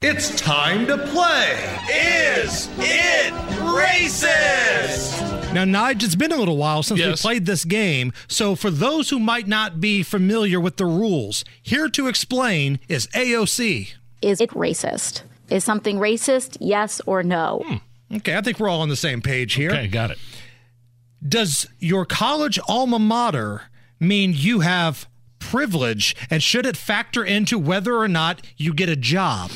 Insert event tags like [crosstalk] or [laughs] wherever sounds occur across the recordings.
It's time to play. Is it racist? Now, Nige, it's been a little while since Yes. we played this game, so for those who might not be familiar with the rules, here to explain is AOC. Is it racist? Is something racist? Yes or no? Hmm. Okay, I think we're all on the same page here. Okay, got it. Does your college alma mater mean you have privilege, and should it factor into whether or not you get a job?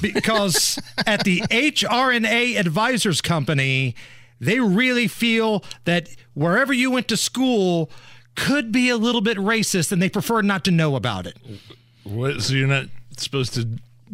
Because at the HR&A Advisors Company, they really feel that wherever you went to school could be a little bit racist, and they prefer not to know about it. What, so you're not supposed to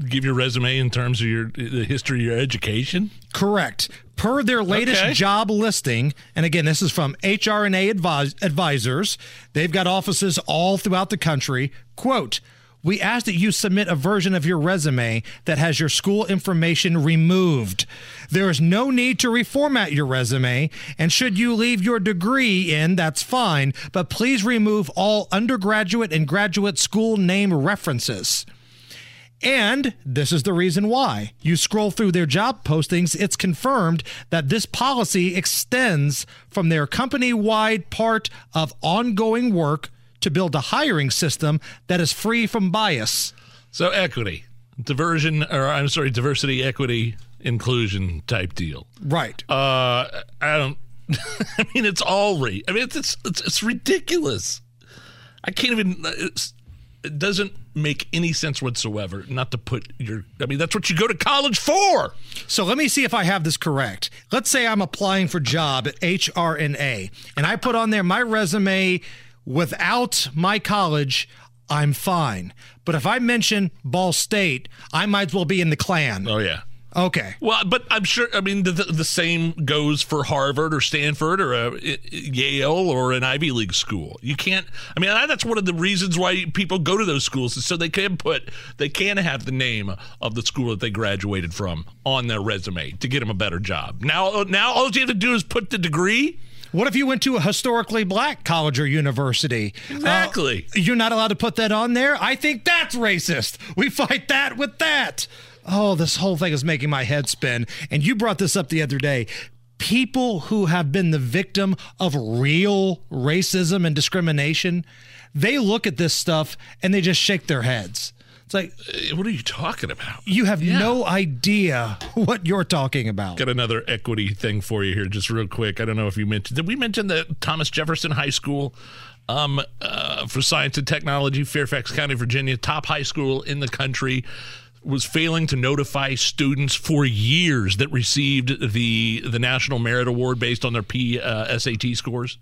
give your resume in terms of your the history of your education? Correct. Per their latest Okay. job listing, and again, this is from HR&A Advis- Advisors, they've got offices all throughout the country. Quote, we ask that you submit a version of your resume that has your school information removed. There is no need to reformat your resume, and should you leave your degree in, that's fine, but please remove all undergraduate and graduate school name references. And this is the reason why. You scroll through their job postings, it's confirmed that this policy extends from their company wide part of ongoing work to build a hiring system that is free from bias. So equity, diversion, or I'm sorry, diversity, equity, inclusion type deal. Right. Uh, I don't. [laughs] I mean, it's all re. I mean, it's it's it's, it's ridiculous. I can't even. It's, it doesn't make any sense whatsoever not to put your. I mean, that's what you go to college for. So let me see if I have this correct. Let's say I'm applying for job at HR&A and I put on there my resume without my college, I'm fine. But if I mention Ball State, I might as well be in the Klan. Oh yeah. Okay. Well, but I'm sure. I mean, the, the same goes for Harvard or Stanford or a, Yale or an Ivy League school. You can't. I mean, that's one of the reasons why people go to those schools is so they can put they can have the name of the school that they graduated from on their resume to get them a better job. Now, now all you have to do is put the degree. What if you went to a historically black college or university? Exactly. Uh, you're not allowed to put that on there? I think that's racist. We fight that with that. Oh, this whole thing is making my head spin. And you brought this up the other day. People who have been the victim of real racism and discrimination, they look at this stuff and they just shake their heads. It's like, Uh, What are you talking about? you have no idea what you're talking about. Got another equity thing for you here, just real quick. I don't know if you mentioned. Did we mention that Thomas Jefferson High School um, uh, for Science and Technology, Fairfax County, Virginia, top high school in the country, was failing to notify students for years that received the the National Merit Award based on their P uh, SAT scores.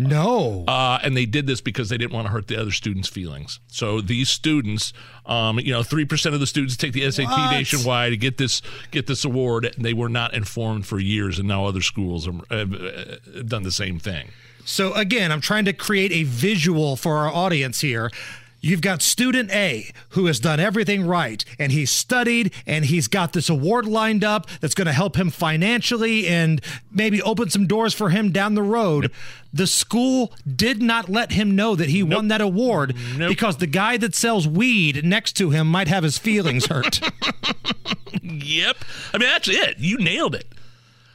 No. Uh, and they did this because they didn't want to hurt the other students' feelings. So these students, um, you know, three percent of the students take the SAT What? nationwide to get this get this award. And they were not informed for years, and now other schools have uh, done the same thing. So again, I'm trying to create a visual for our audience here. You've got student A who has done everything right and he's studied and he's got this award lined up that's going to help him financially and maybe open some doors for him down the road. The school did not let him know that he won that award Nope. because the guy that sells weed next to him might have his feelings hurt. [laughs] Yep. I mean, that's it. You nailed it.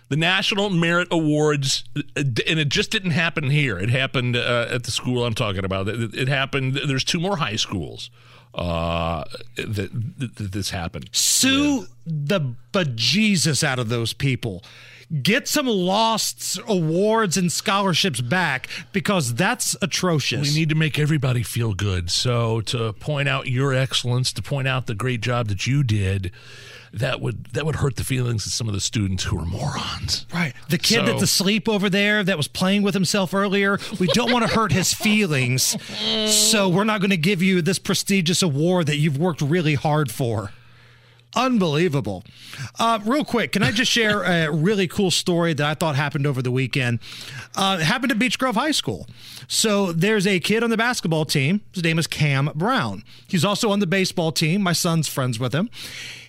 The National Merit Awards, and it just didn't happen here. It happened uh, at the school I'm talking about. It, it happened. There's two more high schools uh, that, that, this happened. Sue the bejesus out of those people. Get some lost awards and scholarships back because that's atrocious. We need to make everybody feel good. So to point out your excellence, to point out the great job that you did, that would that would hurt the feelings of some of the students who are morons. Right. The kid So- that's asleep over there that was playing with himself earlier, we don't want to hurt his [laughs] feelings. So we're not going to give you this prestigious award that you've worked really hard for. Unbelievable. Uh, real quick, can I just share a really cool story that I thought happened over the weekend? Uh, it happened at Beech Grove High School. So there's a kid on the basketball team. His name is Cam Brown. He's also on the baseball team. My son's friends with him.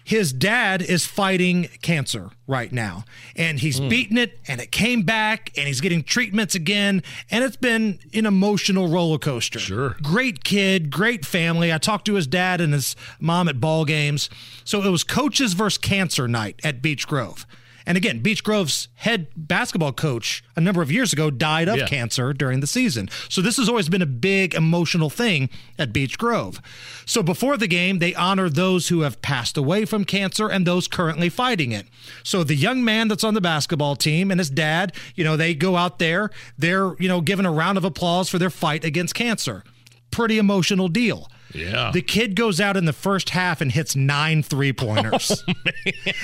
His dad is fighting cancer right now, and he's mm. beaten it, and it came back, and he's getting treatments again, and it's been an emotional roller coaster. Sure. Great kid, great family. I talked to his dad and his mom at ball games. So it was coaches versus cancer night at Beech Grove. And again, Beech Grove's head basketball coach a number of years ago died of yeah. cancer during the season. So this has always been a big emotional thing at Beech Grove. So before the game, they honor those who have passed away from cancer and those currently fighting it. So the young man that's on the basketball team and his dad, you know, they go out there, they're, you know, given a round of applause for their fight against cancer. Pretty emotional deal. Yeah. The kid goes out in the first half and hits nine three pointers. [laughs]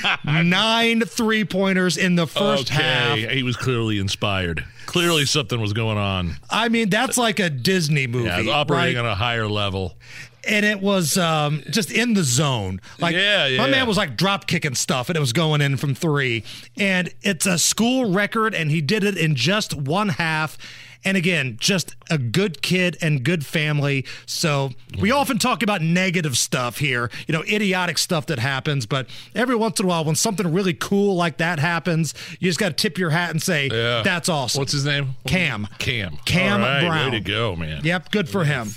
Oh, nine three pointers in the first okay. half. He was clearly inspired. Clearly something was going on. I mean, that's like a Disney movie. Yeah, operating right? on a higher level and it was um, just in the zone. Like yeah, yeah. my man was like drop kicking stuff, and it was going in from three. And it's a school record, and he did it in just one half. And again, just a good kid and good family. So we often talk about negative stuff here, you know, idiotic stuff that happens. But every once in a while, when something really cool like that happens, you just got to tip your hat and say, yeah. "That's awesome." What's his name? Cam. Cam. Cam right, Brown. Way to go, man. Yep, good for him.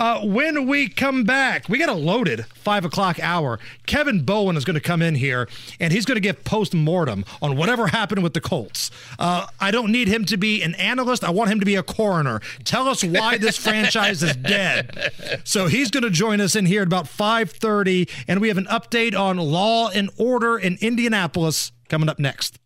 Uh, when we come back, we got a loaded five o'clock hour. Kevin Bowen is going to come in here and he's going to give post mortem on whatever happened with the Colts. Uh, I don't need him to be an analyst. I want him to be a coroner. Tell us why this [laughs] franchise is dead. So he's going to join us in here at about five thirty, and we have an update on law and order in Indianapolis coming up next.